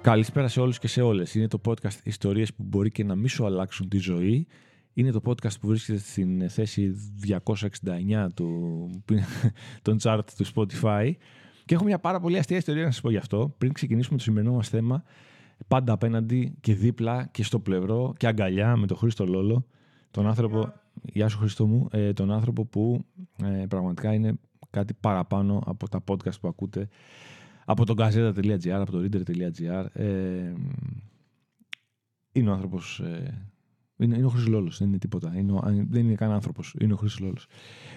Καλησπέρα σε όλους και σε όλες. Είναι το podcast ιστορίες που μπορεί και να μην σου αλλάξουν τη ζωή. Είναι το podcast που βρίσκεται στην θέση 269 του, των chart του Spotify. Και έχω μια πάρα πολύ αστεία ιστορία να σας πω γι' αυτό. Πριν ξεκινήσουμε το σημερινό μας θέμα, πάντα απέναντι και δίπλα και στο πλευρό και αγκαλιά με τον Χρήστο Λόλο, τον άνθρωπο, γεια σου Χρήστο μου, ε, τον άνθρωπο που ε, πραγματικά είναι κάτι παραπάνω από τα podcast που ακούτε από το gazeta.gr, από το reader.gr. Ε, είναι ο άνθρωπος. Ε, είναι, είναι ο Χρυσός Λόλος, δεν είναι τίποτα. Είναι ο, δεν είναι καν άνθρωπος. Είναι ο Χρυσός Λόλος.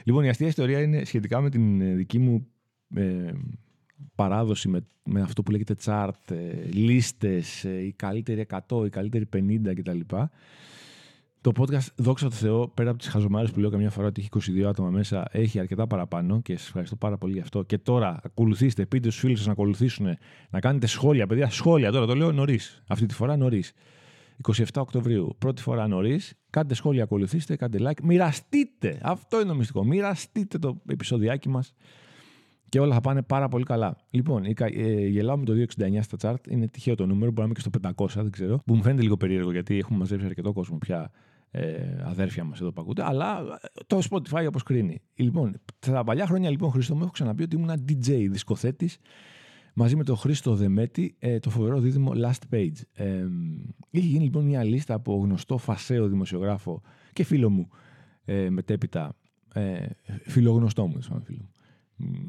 Λοιπόν, η αστεία ιστορία είναι σχετικά με την ε, δική μου ε, παράδοση με, με αυτό που λέγεται chart, ε, λίστες, ε, οι καλύτεροι 100, οι καλύτεροι 50 κτλ. Το podcast, δόξα τω Θεώ, πέρα από τις χαζομάρες που λέω καμιά φορά ότι έχει 22 άτομα μέσα, έχει αρκετά παραπάνω και σας ευχαριστώ πάρα πολύ γι' αυτό. Και τώρα ακολουθήστε, πείτε στους φίλους σας να ακολουθήσουν, να κάνετε σχόλια. Παιδιά, σχόλια τώρα το λέω νωρίς. Αυτή τη φορά νωρίς. 27 Οκτωβρίου, πρώτη φορά νωρίς. Κάντε σχόλια, ακολουθήστε, κάντε like. Μοιραστείτε. Αυτό είναι το μυστικό. Μοιραστείτε το επεισοδιάκι μας και όλα θα πάνε πάρα πολύ καλά. Λοιπόν, ε, γελάω με το 269 στα chart. Είναι τυχαίο το νούμερο, μπορεί να είμαι και στο 500, δεν ξέρω. Που μου φαίνεται λίγο περίεργο γιατί έχουμε μαζέψει αρκετό κόσμο πια ε, αδέρφια μας εδώ που ακούτε, αλλά ε, το Spotify όπως κρίνει. Λοιπόν, τα παλιά χρόνια λοιπόν, Χρήστο μου, έχω ξαναπεί ότι ήμουν DJ, δισκοθέτης, μαζί με τον Χρήστο Δεμέτη, ε, το φοβερό δίδυμο Last Page. Ε, είχε γίνει λοιπόν μια λίστα από γνωστό φασαίο δημοσιογράφο και φίλο μου ε, μετέπειτα, ε, φιλογνωστό μου, σαν φίλο μου,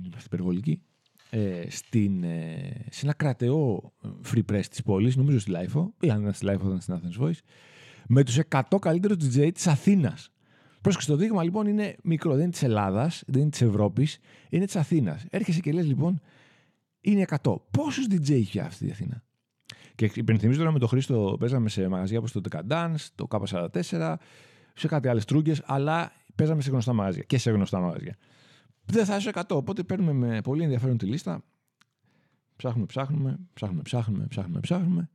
είμαστε υπερβολικοί, ε, στην, ε, σε ένα κραταιό free press της πόλης, νομίζω στη LiFO, ή αν ήταν στη LiFO ήταν στην Athens Voice, με τους 100 καλύτερους DJ της Αθήνας. Πρόσεξε, το δείγμα λοιπόν είναι μικρό, δεν είναι της Ελλάδας, δεν είναι της Ευρώπης, είναι της Αθήνας. Έρχεσαι και λες λοιπόν, είναι 100. Πόσους DJ έχει αυτή η Αθήνα; Και υπενθυμίζω τώρα με τον Χρήστο, παίζαμε σε μαγαζιά όπως το Decadance, το K44, σε κάτι άλλες τρούγκες, αλλά παίζαμε σε γνωστά μαγαζιά και σε γνωστά μαγαζιά. Δεν θα είσαι 100, οπότε παίρνουμε με πολύ ενδιαφέρον τη λίστα. Ψάχνουμε, ψάχνουμε, ψάχνουμε, ψάχνουμε, ψάχνουμε, ψάχνουμε.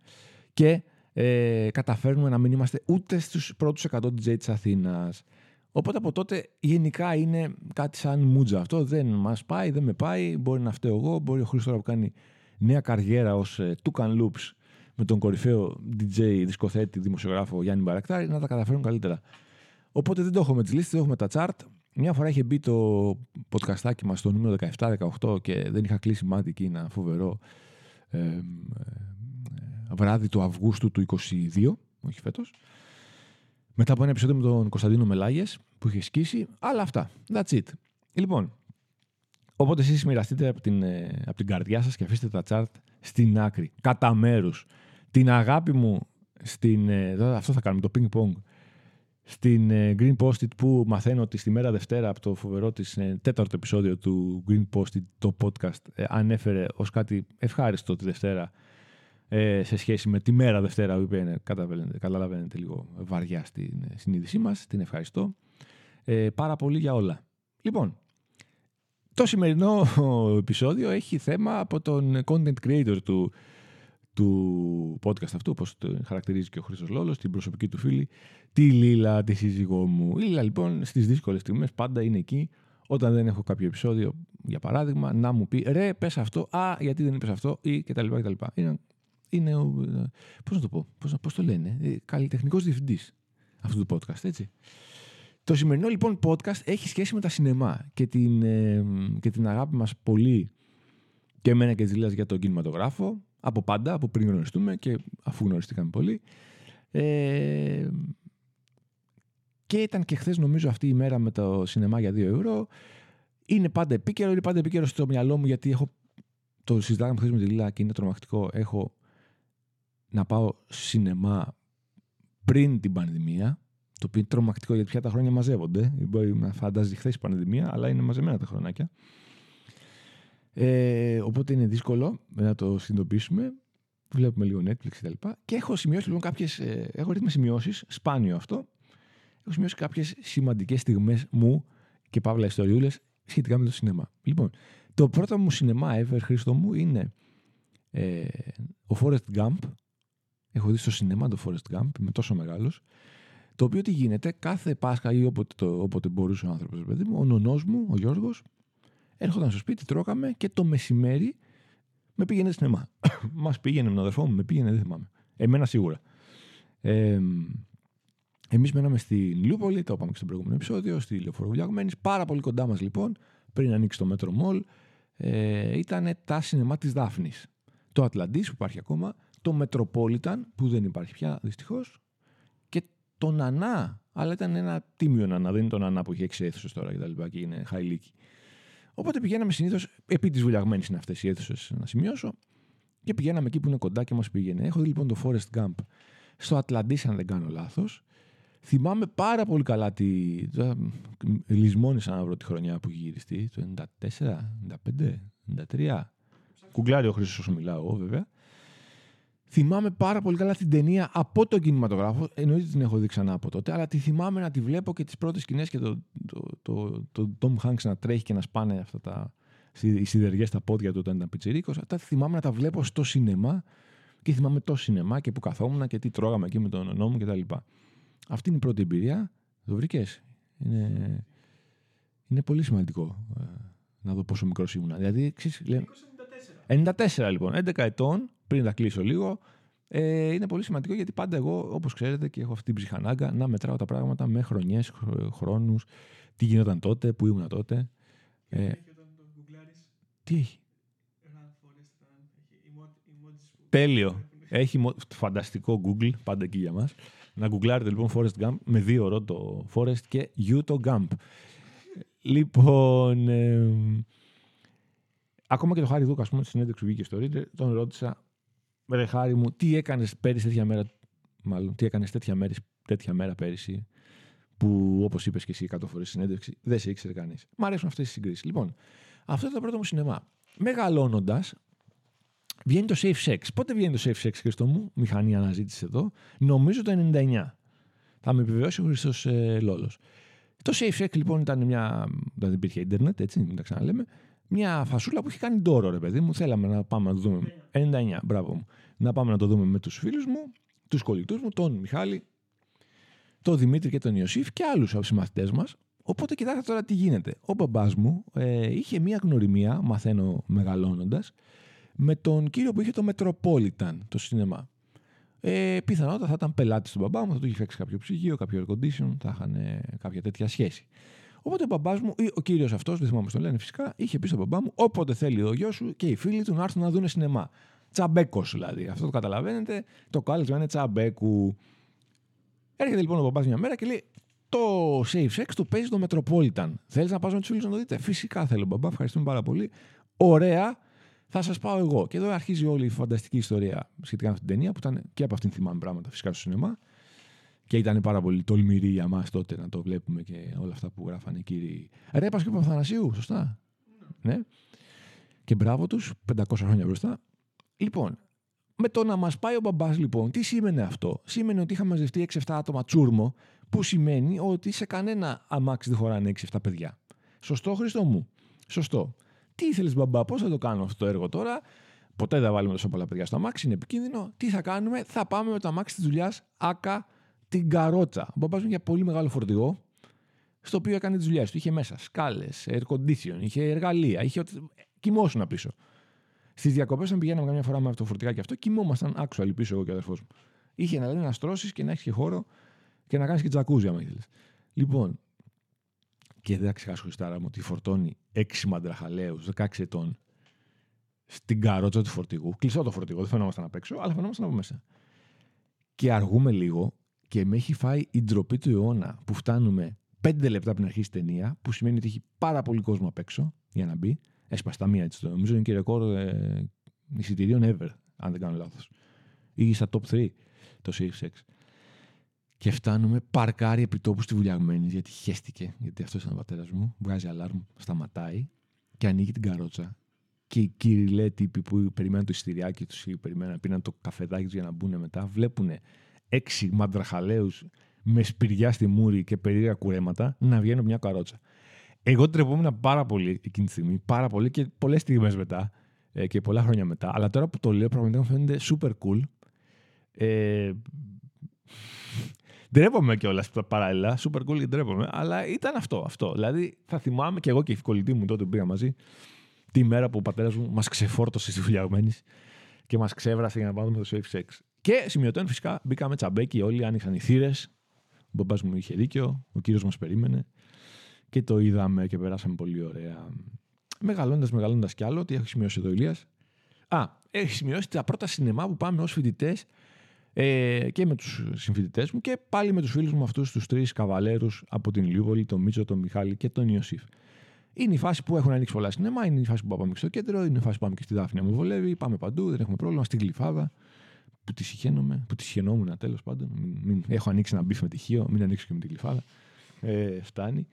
Και ε, καταφέρνουμε να μην είμαστε ούτε στους πρώτους 100 DJ της Αθήνας. Οπότε από τότε γενικά είναι κάτι σαν μούτζα. Αυτό δεν μας πάει, δεν με πάει, μπορεί να φταίω εγώ, μπορεί ο Χρήστος που κάνει νέα καριέρα ως ε, Tucan Loops με τον κορυφαίο DJ, δισκοθέτη, δημοσιογράφο Γιάννη Μπαρακτάρη να τα καταφέρουν καλύτερα. Οπότε δεν το έχουμε τις λίστες, δεν έχουμε τα chart. Μια φορά είχε μπει το podcastάκι μας στο νούμερο 17-18 και δεν είχα κλείσει μάτι εκεί ένα φοβερό ε, βράδυ του Αυγούστου του 22, όχι φέτος. Μετά από ένα επεισόδιο με τον Κωνσταντίνο Μελάγες που είχε σκίσει. Αλλά αυτά. That's it. Λοιπόν, οπότε εσείς μοιραστείτε από την, ε, από την καρδιά σας και αφήστε τα chart στην άκρη. Κατά μέρους. Την αγάπη μου στην. Ε, αυτό θα κάνουμε, το ping-pong. Στην ε, Green Post-it που μαθαίνω ότι στη μέρα Δευτέρα από το φοβερό της τέταρτο επεισόδιο του Green Post-it το podcast ανέφερε ως κάτι ευχάριστο τη Δευτέρα ε, σε σχέση με τη μέρα Δευτέρα, που είπε, καταλαβαίνετε λίγο βαριά στην συνείδησή μας. Την ευχαριστώ ε, πάρα πολύ για όλα. Λοιπόν, το σημερινό επεισόδιο έχει θέμα από τον content creator του, του podcast αυτού, όπως το χαρακτηρίζει και ο Χρήστος Λόλος, την προσωπική του φίλη, τη Λίλα, τη σύζυγό μου. Η Λίλα λοιπόν στις δύσκολες στιγμές πάντα είναι εκεί, όταν δεν έχω κάποιο επεισόδιο, για παράδειγμα, να μου πει ρε, πες αυτό, α, γιατί δεν είπες αυτό, ή κτλ. κτλ. Είναι είναι ο, πώς να το πω, πώς, πώς το λένε, ε, καλλιτεχνικός διευθυντής αυτού του podcast, έτσι. Το σημερινό λοιπόν podcast έχει σχέση με τα σινεμά και την, ε, και την αγάπη μας πολύ και εμένα και Ζήλας για τον κινηματογράφο, από πάντα, από πριν γνωριστούμε και αφού γνωριστήκαμε πολύ. Ε, και ήταν και χθες νομίζω αυτή η μέρα με το σινεμά για 2 ευρώ. Είναι πάντα επίκαιρο, είναι πάντα επίκαιρο στο μυαλό μου γιατί έχω το συζητάγαμε χθες με τη Λίλα και είναι τρομακτικό. Έχω να πάω σινεμά πριν την πανδημία, το οποίο είναι τρομακτικό γιατί πια τα χρόνια μαζεύονται. Μπορεί να φαντάζει χθες η πανδημία, αλλά είναι μαζεμένα τα χρονάκια. Ε, οπότε είναι δύσκολο να το συνειδητοποιήσουμε. Βλέπουμε λίγο Netflix κτλ. Και, και έχω σημειώσει λοιπόν κάποιες. Ε, έχω ρίχνει σημειώσεις, σπάνιο αυτό. Έχω σημειώσει κάποιες σημαντικές στιγμές μου και παύλα ιστοριούλες σχετικά με το σινεμά. Λοιπόν, το πρώτο μου σινεμά ever, Χρήστο μου, είναι ε, ο Forrest Gump Έχω δει στο σινεμά το Forest Gump, είμαι τόσο μεγάλος. Το οποίο τι γίνεται, κάθε Πάσχα ή όποτε, το, όποτε μπορούσε ο άνθρωπος, παιδί μου, ο νονός μου, ο Γιώργος, έρχονταν στο σπίτι, τρώγαμε και το μεσημέρι με πήγαινε σινεμά. Μας πήγαινε με τον αδερφό μου, με πήγαινε, δεν θυμάμαι. Εμένα σίγουρα. Ε, Εμείς μέναμε στην Λιούπολη, το είπαμε και στο προηγούμενο επεισόδιο, στη Λεωφόρο Βουλιαγμένης, πάρα πολύ κοντά μας λοιπόν, πριν ανοίξει το Μέτρο Μολ, ε, ήταν τα σινεμά της Δάφνης. Το Ατλαντή που υπάρχει ακόμα, το Metropolitan που δεν υπάρχει πια δυστυχώς και το Νανά. Αλλά ήταν ένα τίμιο Νανά, δεν είναι το Νανά που έχει έξι αίθουσες τώρα και τα λοιπά και είναι χαϊλίκι. Οπότε πηγαίναμε συνήθως, επί της βουλιαγμένης είναι αυτές οι αίθουσες, να σημειώσω, και πηγαίναμε εκεί που είναι κοντά και μας πήγαινε. Έχω δει λοιπόν το Forest Gump στο Ατλαντής, αν δεν κάνω λάθος. Θυμάμαι πάρα πολύ καλά τη. Λυσμόνισα να βρω τη χρονιά που έχει γυριστεί, το 94, 95, 93. Κουγκλάρει ο Χρήστο όσο μιλάω εγώ, βέβαια. Θυμάμαι πάρα πολύ καλά την ταινία από τον κινηματογράφο. Εννοείται την έχω δει ξανά από τότε, αλλά τη θυμάμαι να τη βλέπω και τι πρώτε σκηνέ και το, το, το, το, το Tom Hanks να τρέχει και να σπάνε αυτά τα, οι σιδεριέ στα πόδια του όταν ήταν πιτσυρίκο. Αυτά θυμάμαι να τα βλέπω στο σινεμά και θυμάμαι το σινεμά και που καθόμουν και τι τρώγαμε εκεί με τον νόμο κτλ. Αυτή είναι η πρώτη εμπειρία. Το βρήκε. Είναι, είναι πολύ σημαντικό ε, να δω πόσο μικρό ήμουν. Δηλαδή, ξέρεις, 94. 94 λοιπόν, 11 ετών, πριν τα κλείσω λίγο. Ε, είναι πολύ σημαντικό γιατί πάντα εγώ, όπως ξέρετε, και έχω αυτή την ψυχανάγκα να μετράω τα πράγματα με χρονιές, χρόνους, τι γινόταν τότε, που ήμουν τότε. Ε, τι έχει. Τέλειο. Έχει φανταστικό Google, πάντα εκεί για μας. Να γκουγκλάρετε λοιπόν Forest Gump με δύο ώρο το Forest και U το Gump. Λοιπόν, ε, ακόμα και το Χάρη Δούκα, ας πούμε, στη συνέντευξη που βγήκε στο Reader, τον ρώτησα, ρε Χάρη μου, τι έκανες πέρυσι τέτοια μέρα, μάλλον, τι έκανες τέτοια, μέρα, τέτοια μέρα πέρυσι, που όπως είπες και εσύ 100 φορές στη συνέντευξη, δεν σε ήξερε κανείς. Μ' αρέσουν αυτές οι συγκρίσεις. Λοιπόν, αυτό είναι το πρώτο μου σινεμά. Μεγαλώνοντας, βγαίνει το Safe Sex. Πότε βγαίνει το Safe Sex, Χριστό μου, μηχανή αναζήτησης εδώ, νομίζω το 99. Θα με επιβεβαιώσει ο Χριστό ε, Λόλος. Το Safe Sex λοιπόν ήταν μια. Δεν υπήρχε Ιντερνετ, έτσι, μην τα ξαναλέμε. Μια φασούλα που είχε κάνει ντόρο, ρε παιδί μου. Θέλαμε να πάμε να το δούμε. 99, μπράβο μου. Να πάμε να το δούμε με τους φίλους μου, τους κολλητούς μου, τον Μιχάλη, τον Δημήτρη και τον Ιωσήφ και άλλους συμμαθητές μας. Οπότε κοιτάξτε τώρα τι γίνεται. Ο μπαμπάς μου ε, είχε μία γνωριμία, μαθαίνω μεγαλώνοντας, με τον κύριο που είχε το Metropolitan, το σινεμά. Ε, πιθανότατα θα ήταν πελάτης του μπαμπά μου, θα του είχε φέξει κάποιο ψυγείο, κάποιο air condition, θα είχαν ε, κάποια τέτοια σχέση. Οπότε ο μπαμπάς μου, ή ο κύριος αυτός, δεν θυμάμαι τον λένε φυσικά, είχε πει στον μπαμπά μου, όποτε θέλει ο γιος σου και οι φίλοι του να έρθουν να δουν σινεμά. Τσαμπέκος δηλαδή. Αυτό το καταλαβαίνετε. Το κάλεσμα είναι τσαμπέκου. Έρχεται λοιπόν ο μπαμπάς μια μέρα και λέει: Το Safe Sex το παίζει το Metropolitan. Θέλεις να πας με τους φίλους να το δείτε; Φυσικά θέλω, μπαμπά. Ευχαριστούμε πάρα πολύ. Ωραία θα σας πάω εγώ. Και εδώ αρχίζει όλη η φανταστική ιστορία σχετικά με αυτήν την ταινία, που ήταν και από αυτήν θυμάμαι πράγματα φυσικά στο σινεμά. Και ήταν πάρα πολύ τολμηρή για μας τότε να το βλέπουμε και όλα αυτά που γράφανε οι κύριοι. Ρε Πασκή Παπαθανασίου, σωστά. Ναι. ναι. Και μπράβο τους, 500 χρόνια μπροστά. Λοιπόν, με το να μας πάει ο μπαμπάς, λοιπόν, τι σήμαινε αυτό; Σήμαινε ότι είχαμε μαζευτεί 6-7 άτομα τσούρμο, που σημαίνει ότι σε κανένα αμάξι δεν χωράνε 6-7 παιδιά. Σωστό, Χριστό μου; Σωστό. Τι ήθελες, μπαμπά, πώς θα το κάνω αυτό το έργο τώρα; Ποτέ δεν βάλουμε τόσο πολλά παιδιά στο αμάξι, είναι επικίνδυνο. Τι θα κάνουμε, θα πάμε με το αμάξι της δουλειάς άκα την καρότσα. Ο μπαμπά μου είχε πολύ μεγάλο φορτηγό, στο οποίο έκανε τις δουλειές του. Είχε μέσα σκάλες, air condition, είχε εργαλεία, είχε. Κοιμόσουν πίσω. Στις διακοπές, όταν πηγαίναμε καμιά φορά με αυτό το φορτηγάκι και αυτό, κοιμόμασταν άξιο πίσω εγώ και ο αδερφός μου. Είχε να λέει να στρώσεις και να έχεις και χώρο και να κάνεις και τζακούζι, άμα ήθελες. Λοιπόν, και δεν θα ξεχάσω Χριστάρα μου ότι φορτώνει 6 μαντραχαλαίους 16 ετών στην καρότσα του φορτηγού. Κλειστό το φορτηγό, δεν φαινόμασταν απ' έξω, αλλά φαινόμασταν από μέσα. Και αργούμε λίγο και με έχει φάει η ντροπή του αιώνα που φτάνουμε 5 λεπτά πριν αρχίσει η ταινία, που σημαίνει ότι έχει πάρα πολύ κόσμο απ' έξω για να μπει. Έσπαστα μία έτσι. Νομίζω είναι και ρεκόρ ε, εισιτηρίων ever, αν δεν κάνω λάθος. Ή στα top 3 το Safe Sex. Και φτάνουμε παρκάρι επιτόπου στη βουλιαγμένη, γιατί χέστηκε, γιατί αυτός ήταν ο πατέρας μου. Βγάζει αλάρμ, σταματάει και ανοίγει την καρότσα. Και οι κύριοι τύποι που περιμένουν το εισιτηριάκι τους ή περιμένουν, πήραν το καφεδάκι τους για να μπουν μετά, βλέπουν έξι μαντραχαλαίους με σπηριά στη μούρη και περίεργα κουρέματα να βγαίνουν μια καρότσα. Εγώ τρεπόμουν πάρα πολύ εκείνη τη στιγμή, πάρα πολύ και πολλές στιγμές μετά ε, και πολλά χρόνια μετά. Αλλά τώρα που το λέω, πραγματικά μου φαίνεται super cool. Ε, Ντρέπομαι κιόλας παράλληλα. Super cool και ντρέπομαι. Αλλά ήταν αυτό. αυτό. Δηλαδή θα θυμάμαι και εγώ και η κολλητή μου τότε που πήγα μαζί. τη μέρα που ο πατέρας μου μας ξεφόρτωσε στη δουλειαγμένη και μας ξέβρασε για να πάμε το safe sex. Και σημειωτέων φυσικά μπήκαμε τσαμπέκι, όλοι άνοιξαν οι θύρες. Ο μπαμπάς μου είχε δίκιο, ο κύριος μας περίμενε και το είδαμε και περάσαμε πολύ ωραία. Μεγαλώντας, μεγαλώντας κι άλλο, τι έχει σημειώσει εδώ ο Ηλίας; Α, έχει σημειώσει τα πρώτα σινεμά που πάμε ως φοιτητές ε, και με τους συμφοιτητές μου και πάλι με τους φίλους μου αυτούς τους τρεις καβαλέρους από την Λιούπολη, τον Μίτσο, τον Μιχάλη και τον Ιωσήφ. Είναι η φάση που έχουν ανοίξει πολλά σινεμά, είναι η φάση που πάμε και στο κέντρο, είναι η φάση που πάμε και στη Δάφνη μου βολεύει, πάμε παντού, δεν έχουμε πρόβλημα, στη Γλυφάδα που τη συχαίνομαι, που τη συχαινόμουν τέλος πάντων. Μην, μην, έχω ανοίξει ένα beef με τυχείο, μην ανοίξω και με τη Γλυφάδα. Ε, φτάνει.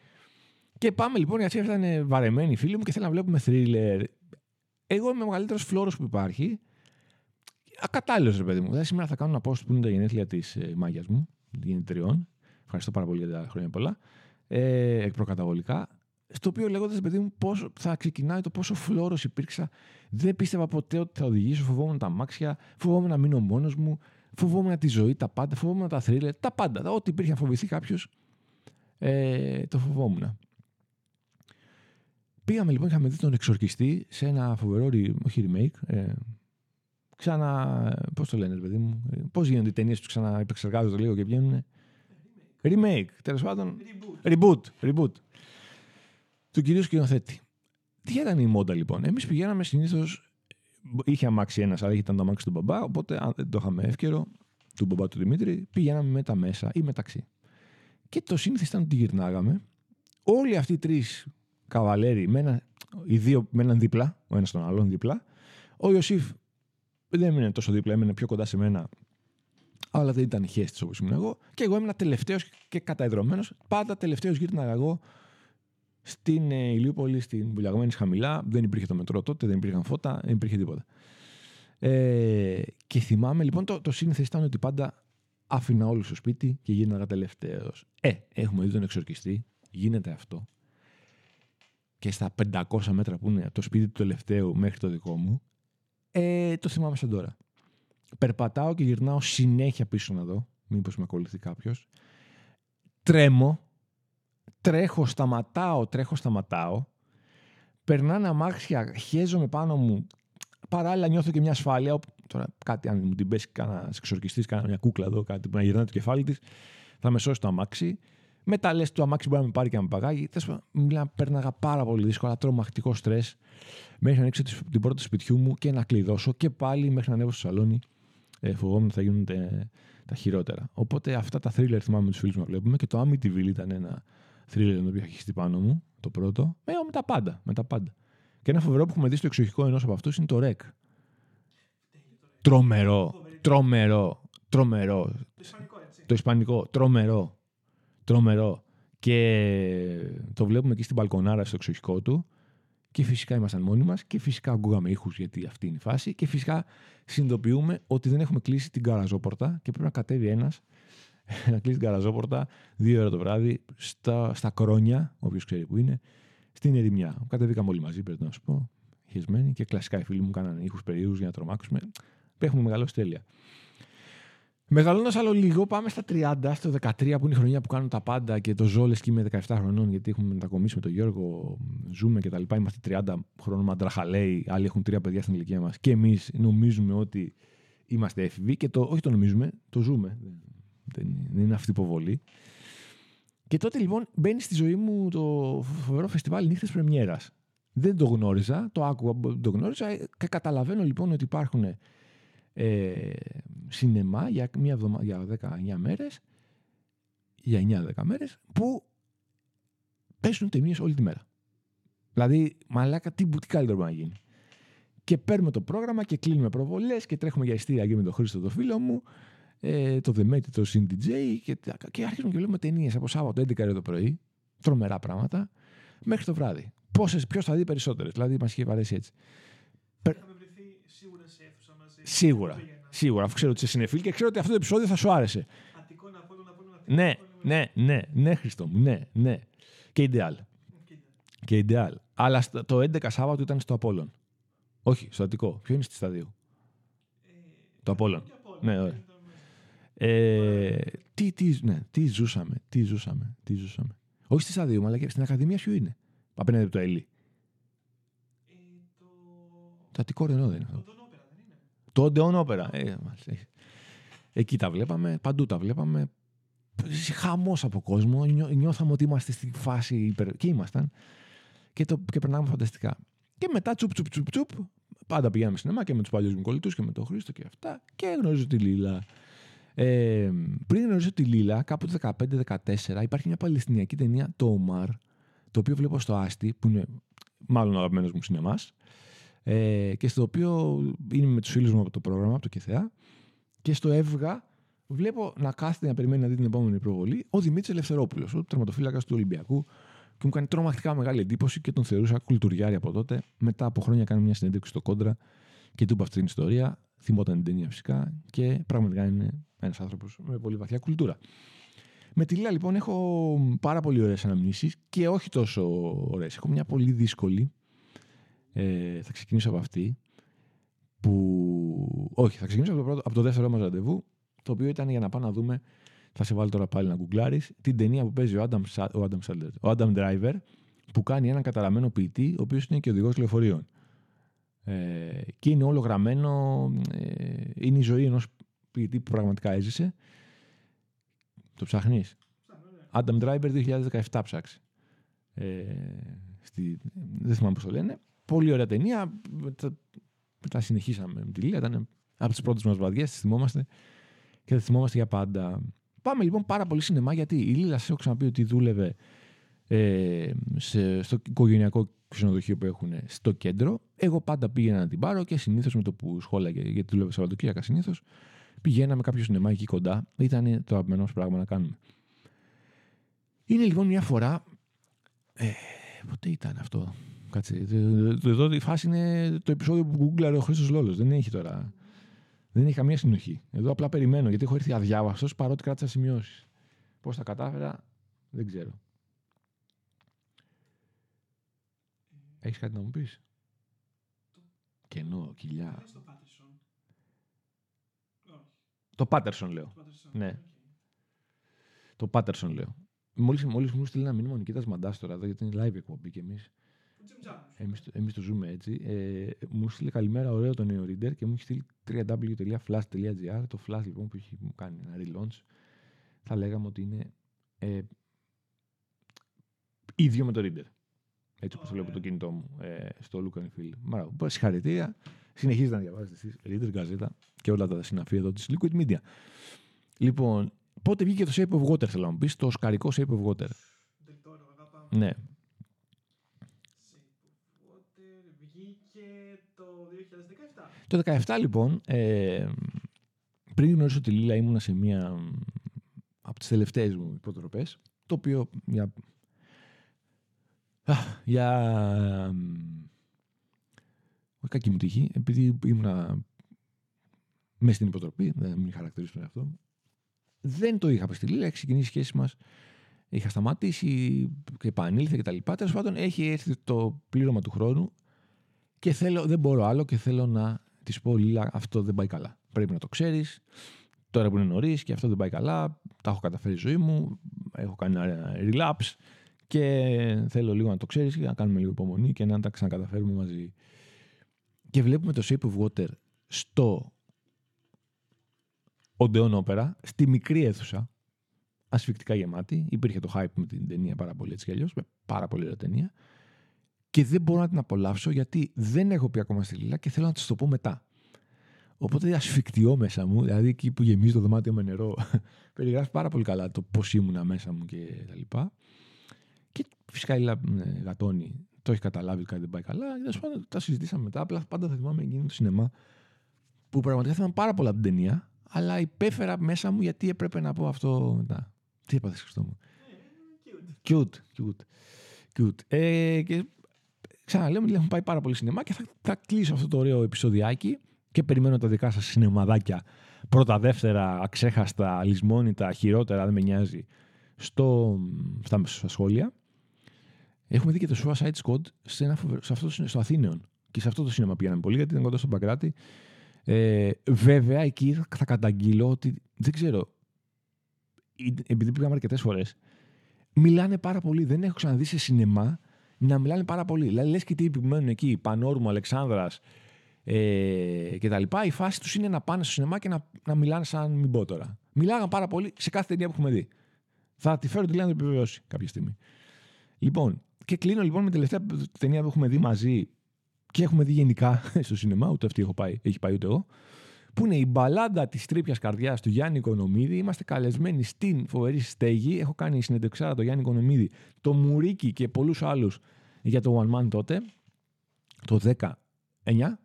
Και πάμε λοιπόν, γιατί ήταν βαρεμένοι οι φίλοι μου και θέλουν να βλέπουμε θρίλερ. Εγώ είμαι ο μεγαλύτερος φλώρος που υπάρχει. Ακατάλληλος, ρε παιδί μου. Δηλαδή, σήμερα θα κάνω ένα post που είναι τα γενέθλια της ε, μάγιας μου, γεννητριών. Ευχαριστώ πάρα πολύ για τα χρόνια πολλά. Ε, προκαταβολικά. Στο οποίο λέγοντας, παιδί μου, πόσο θα ξεκινάει το πόσο φλώρος υπήρξα. Δεν πίστευα ποτέ ότι θα οδηγήσω. Φοβόμουν τα μάξια, φοβόμουν να μείνω μόνος μου, φοβόμουν τη ζωή, τα πάντα, φοβόμουν τα θρύλε, τα πάντα. Ό,τι υπήρχε να φοβηθεί κάποιος, ε, το φοβόμουν. Πήγαμε λοιπόν, είχαμε δει τον εξορκιστή σε ένα φοβερό, όχι remake, ε, ξανά, πώς το λένε παιδί μου, ε, πώς γίνονται οι ταινίες που ξαναεπεξεργάζονται λίγο και βγαίνουν. Remake, τέλος πάντων. Reboot. Reboot, reboot. Του κυρίου σκηνοθέτη. Τι ήταν η μόντα λοιπόν; Εμείς πηγαίναμε συνήθως, είχε αμάξει ένας, αλλά ήταν το αμάξι του μπαμπά, οπότε αν δεν το είχαμε εύκαιρο, του μπαμπά του Δημήτρη, πηγαίναμε με τα μέσα ή μεταξύ. Και το σύνθεση ήταν ότι γυρνάγαμε. Όλοι αυτοί οι τρεις καβαλέρι με, ένα, οι δύο, με έναν δίπλα, ο ένας τον άλλον δίπλα. Ο Ιωσήφ δεν έμεινε τόσο δίπλα, έμεινε πιο κοντά σε μένα, αλλά δεν ήταν χέστη όπως ήμουν εγώ. Και εγώ έμεινα τελευταίος και καταεδρωμένο. Πάντα τελευταίος γύρναγα εγώ στην ε, Ηλιούπολη, στην Βουλιαγμένη χαμηλά. Δεν υπήρχε το μετρό τότε, δεν υπήρχαν φώτα, δεν υπήρχε τίποτα. Ε, και θυμάμαι λοιπόν το, το σύνηθες ήταν ότι πάντα άφηνα όλους στο σπίτι και γίναγα τελευταίος. Ε, έχουμε δει τον εξορκιστή, γίνεται αυτό και στα 500 μέτρα που είναι από το σπίτι του τελευταίου μέχρι το δικό μου, ε, το θυμάμαι σαν τώρα. Περπατάω και γυρνάω συνέχεια πίσω να δω, μήπως με ακολουθεί κάποιος. Τρέμω, τρέχω, σταματάω, τρέχω, σταματάω. Περνάνε αμάξια, χέζομαι πάνω μου. Παράλληλα νιώθω και μια ασφάλεια. Τώρα κάτι, αν μου την πέσει κανένας εξορκιστής, κανένα μια κούκλα εδώ, κάτι που να γυρνάει το κεφάλι της, θα με σώσει το αμάξι. Μετά λες το αμάξι μπορεί να με πάρει και να με παγάγει. Τέλο πάντων, πέρναγα πάρα πολύ δύσκολα, τρομακτικό στρες μέχρι να ανοίξω την πόρτα του σπιτιού μου και να κλειδώσω και πάλι μέχρι να ανέβω στο σαλόνι. Ε, φοβόμουν ότι θα γίνουν τα χειρότερα. Οπότε αυτά τα thriller θυμάμαι με τους φίλους μου να βλέπουμε και το Amityville ήταν ένα thriller το οποίο είχα χυστεί πάνω μου, το πρώτο. Με, με τα πάντα. Με τα πάντα. Και ένα φοβερό που έχουμε δει στο εξοχικό ενός από αυτούς είναι το REC. Τρομερό. Τρομερό. Τρομερό. Το ισπανικό. Τρομερό τρομερό. Και το βλέπουμε εκεί στην μπαλκονάρα στο εξοχικό του. Και φυσικά ήμασταν μόνοι μας και φυσικά ακούγαμε ήχους γιατί αυτή είναι η φάση. Και φυσικά συνειδητοποιούμε ότι δεν έχουμε κλείσει την καραζόπορτα και πρέπει να κατέβει ένας να κλείσει την καραζόπορτα δύο ώρα το βράδυ στα, στα κρόνια, όποιος ξέρει που είναι, στην ερημιά. Κατεβήκαμε όλοι μαζί, πρέπει να σου πω. Χεσμένοι και κλασικά οι φίλοι μου κάνανε ήχους περίεργους για να τρομάξουμε. Έχουμε μεγαλώσει τέλεια. Μεγαλώντα άλλο λίγο, πάμε στα 30, στο 13 που είναι η χρονιά που κάνουν τα πάντα και το ζω και είμαι 17 χρονών γιατί έχουμε μετακομίσει με τον Γιώργο, ζούμε κτλ. Είμαστε 30 χρόνων μαντραχαλέοι, άλλοι έχουν τρία παιδιά στην ηλικία μας και εμείς νομίζουμε ότι είμαστε έφηβοι και το, όχι το νομίζουμε, το ζούμε. Δεν, δεν είναι αυτή η υποβολή. Και τότε λοιπόν μπαίνει στη ζωή μου το φοβερό φεστιβάλ νύχτες Πρεμιέρας. Δεν το γνώριζα, το άκουγα, δεν το γνώριζα και καταλαβαίνω λοιπόν ότι υπάρχουν ε, σινεμά για, μια εβδομα... για 19 μέρες, για 9-10 μέρες, που παίζουν ταινίες όλη τη μέρα. Δηλαδή, μαλάκα, τι, τι καλύτερο μπορεί να γίνει. Και παίρνουμε το πρόγραμμα και κλείνουμε προβολές και τρέχουμε για ειστήρια και με τον Χρήστο, το φίλο μου, ε, το Δεμέτη, το CDJ και, και αρχίζουμε και βλέπουμε ταινίες από Σάββατο 11 το πρωί, τρομερά πράγματα, μέχρι το βράδυ. Ποιος θα δει περισσότερες. Δηλαδή, μας είχε βαρέσει έτσι. Σίγουρα. Σίγουρα, αφού ξέρω ότι είσαι συνεφίλ και ξέρω ότι αυτό το επεισόδιο θα σου άρεσε. Ναι, ναι, ναι, ναι, Χριστό μου, ναι, ναι. Και ιντεάλ. Και ιντεάλ. Αλλά το 11 Σάββατο ήταν στο Απόλλων. Όχι, στο Αττικό. Ποιο είναι στη σταδίου; Ε, το Απόλλων. Ναι, ωραία. Ε, τι, τι, ναι, τι ζούσαμε, τι ζούσαμε, τι ζούσαμε. Όχι στη σταδίου, αλλά και στην Ακαδημία ποιο είναι; Απέναντι από το Έλλη. Το Αττικό Ρενό δεν είναι αυτό. Το Odeon Opera. Ε, Εκεί τα βλέπαμε, παντού τα βλέπαμε. Χαμός από κόσμο. Νιώ, νιώθαμε ότι είμαστε στη φάση υπερ... Και ήμασταν. Και, το, και περνάμε φανταστικά. Και μετά τσουπ τσουπ τσουπ τσουπ. Πάντα πηγαίναμε σινεμά και με τους παλιούς μου κολλητούς και με τον Χρήστο και αυτά. Και γνωρίζω τη Λίλα. Ε, πριν γνωρίζω τη Λίλα, κάπου το 15-14, υπάρχει μια παλαιστινιακή ταινία, το Ομάρ, το οποίο βλέπω στο Άστι, που είναι μάλλον ο αγαπημένος μου σινεμάς. Ε, και στο οποίο είναι με τους φίλους μου από το πρόγραμμα, από το ΚΕΘΕΑ. Και στο έβγα βλέπω να κάθεται να περιμένει να δει την επόμενη προβολή ο Δημήτρης Ελευθερόπουλος, ο τερματοφύλακας του Ολυμπιακού. Και μου κάνει τρομακτικά μεγάλη εντύπωση και τον θεωρούσα κουλτουριάρη από τότε. Μετά από χρόνια κάνει μια συνέντευξη στο κόντρα και του είπα αυτή την ιστορία. Θυμόταν την ταινία φυσικά και πραγματικά είναι ένα άνθρωπος με πολύ βαθιά κουλτούρα. Με τη Λίλα λοιπόν έχω πάρα πολύ ωραίες αναμνήσεις και όχι τόσο ωραίες. Έχω μια πολύ δύσκολη. Ε, θα ξεκινήσω από αυτή. Που... Όχι, θα ξεκινήσω από το, πρώτο, από το δεύτερο μας ραντεβού. Το οποίο ήταν για να πάω να δούμε. Θα σε βάλω τώρα πάλι να γκουγκλάρεις την ταινία που παίζει ο Adam, ο Adam, Sandler, ο Adam Driver που κάνει έναν καταραμένο ποιητή, ο οποίος είναι και οδηγός λεωφορείων. Ε, και είναι όλο γραμμένο. Ε, είναι η ζωή ενός ποιητή που πραγματικά έζησε. Το ψάχνεις; Adam Driver 2017 ψάξει. Ε, στη, δεν θυμάμαι πώς το λένε. Πολύ ωραία ταινία. Μετά, μετά συνεχίσαμε με τη Λίλα. Ήταν από τις πρώτες μας βραδιές. Τη θυμόμαστε και θα θυμόμαστε για πάντα. Πάμε λοιπόν πάρα πολύ σινεμά γιατί η Λίλα, σα έχω ξαναπεί ότι δούλευε ε, σε, στο οικογενειακό ξενοδοχείο που έχουν στο κέντρο. Εγώ πάντα πήγαινα να την πάρω και συνήθως με το που σχόλαγε, γιατί δούλευε Σαββατοκύριακα συνήθως, πηγαίναμε κάποιο σινεμά εκεί κοντά. Ήταν το αγαπημένο πράγμα να κάνουμε. Είναι λοιπόν μια φορά. Ε, πότε ήταν αυτό. Κάτσε. Εδώ η φάση είναι το επεισόδιο που γκούγκλαρε ο Χρήστος Λόλος. Δεν έχει τώρα. Δεν έχει καμία συνοχή. Εδώ απλά περιμένω γιατί έχω έρθει αδιάβαστος παρότι κράτησα σημειώσεις. Πώς τα κατάφερα, δεν ξέρω. Έχεις κάτι να μου πεις; Κενό, κοιλιά. Το Πάτερσον λέω. Ναι. Το Πάτερσον λέω. Μόλις, μόλις μου στείλει ένα μήνυμα ο Νικήτας Μαντάς τώρα εδώ, γιατί είναι live εκπομπή και εμείς. Εμείς, εμείς το ζούμε έτσι. Ε, μου στείλει καλημέρα ωραίο το νέο reader και μου έχει στείλει www.flash.gr το flash λοιπόν που έχει κάνει ένα relaunch. Θα λέγαμε ότι είναι ε, ίδιο με το reader. Έτσι όπως το βλέπω το κινητό μου ε, στο look and feel. Μάρα, συγχαρητήρια. Συνεχίζετε να διαβάζετε εσείς reader, γαζέτα και όλα τα συναφή εδώ της Liquid Media. Λοιπόν, πότε βγήκε το Shape of Water θέλω να μου πεις, το σκαρικό Shape of Water. Ναι, Το 17 λοιπόν, ε, πριν γνωρίσω τη Λίλα ήμουνα σε μία από τις τελευταίες μου υποτροπές, το οποίο για, για όχι κακή μου τύχη, επειδή ήμουνα μέσα στην υποτροπή, δεν μην χαρακτηρίσω τον εαυτό μου, δεν το είχα πει στη Λίλα, έχει ξεκινήσει η σχέση μας, είχα σταματήσει και επανήλθε κτλ. Τέλος πάντων, έχει έρθει το πλήρωμα του χρόνου και θέλω, δεν μπορώ άλλο και θέλω να της πω Λίλα, αυτό δεν πάει καλά. Πρέπει να το ξέρεις. Τώρα που είναι νωρίς και αυτό δεν πάει καλά. Τα έχω καταφέρει στη ζωή μου. Έχω κάνει ένα relapse. Και θέλω λίγο να το ξέρεις και να κάνουμε λίγο υπομονή και να τα ξανακαταφέρουμε μαζί. Και βλέπουμε το Shape of Water στο Odeon Opera, στη μικρή αίθουσα, ασφικτικά γεμάτη. Υπήρχε το hype με την ταινία πάρα πολύ έτσι κι αλλιώς, με πάρα πολύ ωραία ταινία και δεν μπορώ να την απολαύσω γιατί δεν έχω πει ακόμα στη Λίλα και θέλω να της το πω μετά. Οπότε ασφικτιώ μέσα μου, δηλαδή εκεί που γεμίζει το δωμάτιο με νερό, περιγράφει πάρα πολύ καλά το πώς ήμουνα μέσα μου και τα λοιπά. Και φυσικά η Λίλα ναι, γατώνει, το έχει καταλάβει ότι κάτι δεν πάει καλά. Και πάντων τα συζητήσαμε μετά. Απλά πάντα θα θυμάμαι εκείνο το σινεμά που πραγματικά θυμάμαι πάρα πολλά από την ταινία, αλλά υπέφερα μέσα μου γιατί έπρεπε να πω αυτό μετά. Τι έπαθες, Χριστό μου; Ε, cute. Cute. Cute. Ε, και Ξαναλέω, μου έχουν πάει πάρα πολύ σινεμά και θα, θα κλείσω αυτό το ωραίο επεισοδιάκι και περιμένω τα δικά σας σινεμαδάκια πρώτα, δεύτερα, αξέχαστα, λησμόνητα, χειρότερα, δεν με νοιάζει, στο, στα, στα σχόλια. Έχουμε δει και το Suicide Squad σε, ένα, σε αυτό, στο Αθήνεων. Και σε αυτό το σινεμά πήγαμε πολύ, γιατί ήταν κοντά στον Παγκράτη. Ε, βέβαια, εκεί θα καταγγείλω ότι δεν ξέρω. Επειδή πήγαμε αρκετές φορές, μιλάνε πάρα πολύ. Δεν έχω ξαναδεί σε σινεμά να μιλάνε πάρα πολύ. Δηλαδή, λες και τύποι που μένουν εκεί, Πανόρμου, Αλεξάνδρας, ε, και τα λοιπά. Η φάση τους είναι να πάνε στο σινεμά και να, να μιλάνε σαν μην πω τώρα. Μιλάγαν πάρα πολύ σε κάθε ταινία που έχουμε δει. Θα τη φέρω τη λέει να το επιβεβαιώσει κάποια στιγμή. Λοιπόν, και κλείνω λοιπόν με την τελευταία ταινία που έχουμε δει μαζί και έχουμε δει γενικά στο σινεμά, ούτε αυτή έχω πάει, έχει πάει ούτε εγώ, που είναι η μπαλάντα της τρίπια καρδιάς του Γιάννη Οικονομίδη. Είμαστε καλεσμένοι στην φοβερή στέγη. Έχω κάνει συνεντευξάρα το Γιάννη Οικονομίδη, το Μουρίκι και πολλούς άλλους για το One Man τότε, το 19.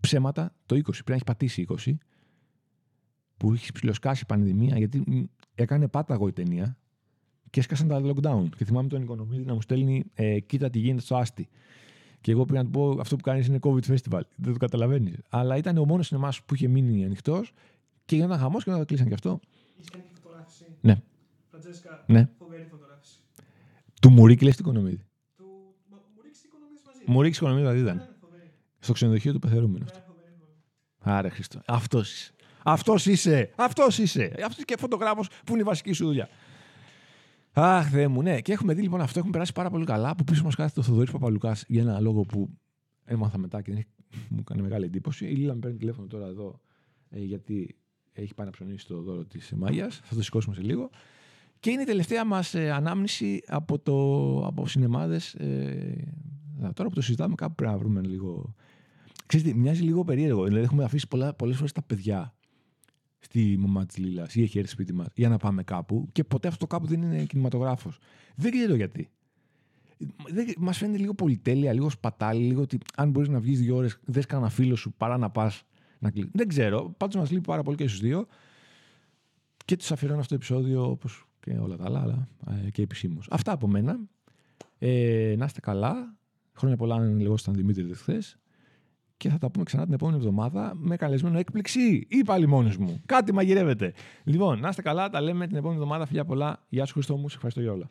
Ψέματα, το 20. Πρέπει να έχεις πατήσει 20. Που έχεις ψηλοσκάσει η πανδημία, γιατί έκανε πάταγο η ταινία και έσκασαν τα lockdown. Και θυμάμαι τον Οικονομίδη να μου στέλνει, ε, κοίτα τι γίνεται στο Άστι. Και εγώ πήγα να του πω: Αυτό που κάνεις είναι COVID Festival. Δεν το καταλαβαίνεις. Αλλά ήταν ο μόνος σινεμά που είχε μείνει ανοιχτός και γινόταν χαμός και μετά κλείσαν και αυτό. Είχε κάνει και φωτογράφηση. Ναι. Φραντζέσκα, Ναι. φοβερή φωτογράφηση. Του Μουρίκη λες την οικονομίδη. Του... Μα, μου ρίξει οικονομίες μαζί. Μου ρίξει οικονομίας δηλαδή Ναι, ήταν. ναι, φοβερή. Στο ξενοδοχείο του πεθερούμενου. Ναι, φοβερή, φοβερή. Άρε Χριστό. Αυτός είσαι. Αυτός είσαι. Αυτός είσαι. Αυτός και φωτογράφος που είναι η βασική σου δουλειά. Αχ, Θεέ μου, ναι. Και έχουμε δει λοιπόν αυτό. Έχουμε περάσει πάρα πολύ καλά. Από πίσω μας κάθεται ο Θοδωρής Παπαλουκάς για ένα λόγο που έμαθα μετά και δεν έχει- μου έκανε μεγάλη εντύπωση. Η Λίλα με παίρνει τηλέφωνο τώρα εδώ ε, γιατί έχει πάει να ψωνίσει το δώρο της Μάγιας. Θα το σηκώσουμε σε λίγο. Και είναι η τελευταία μας ανάμνηση από, το, από σινεμάδε. Ε, τώρα που το συζητάμε, κάπου πρέπει να βρούμε λίγο. Ξέρετε, μοιάζει λίγο περίεργο. Δηλαδή, έχουμε αφήσει πολλές φορές τα παιδιά στη μαμά της Λίλας ή έχει έρθει σπίτι μας για να πάμε κάπου και ποτέ αυτό το κάπου δεν είναι κινηματογράφος. Δεν ξέρω γιατί. Μας φαίνεται λίγο πολυτέλεια, λίγο σπατάλη, λίγο ότι αν μπορείς να βγεις δύο ώρες, δες κανένα φίλο σου παρά να πας να κλείσει. Δεν ξέρω. Πάντως μας λείπει πάρα πολύ και στους δύο. Και τους αφιερώνω αυτό το επεισόδιο όπως και όλα τα άλλα, αλλά ε, και επισήμως. Αυτά από μένα. Ε, να είστε καλά. Χρόνια πολλά αν λεγόσασταν Δημήτρη χθες. Και θα τα πούμε ξανά την επόμενη εβδομάδα με καλεσμένο έκπληξη ή πάλι μόνο μου. Κάτι μαγειρεύεται. Λοιπόν, να είστε καλά. Τα λέμε την επόμενη εβδομάδα. Φιλιά πολλά. Γεια σου Χριστό μου. Σε ευχαριστώ για όλα.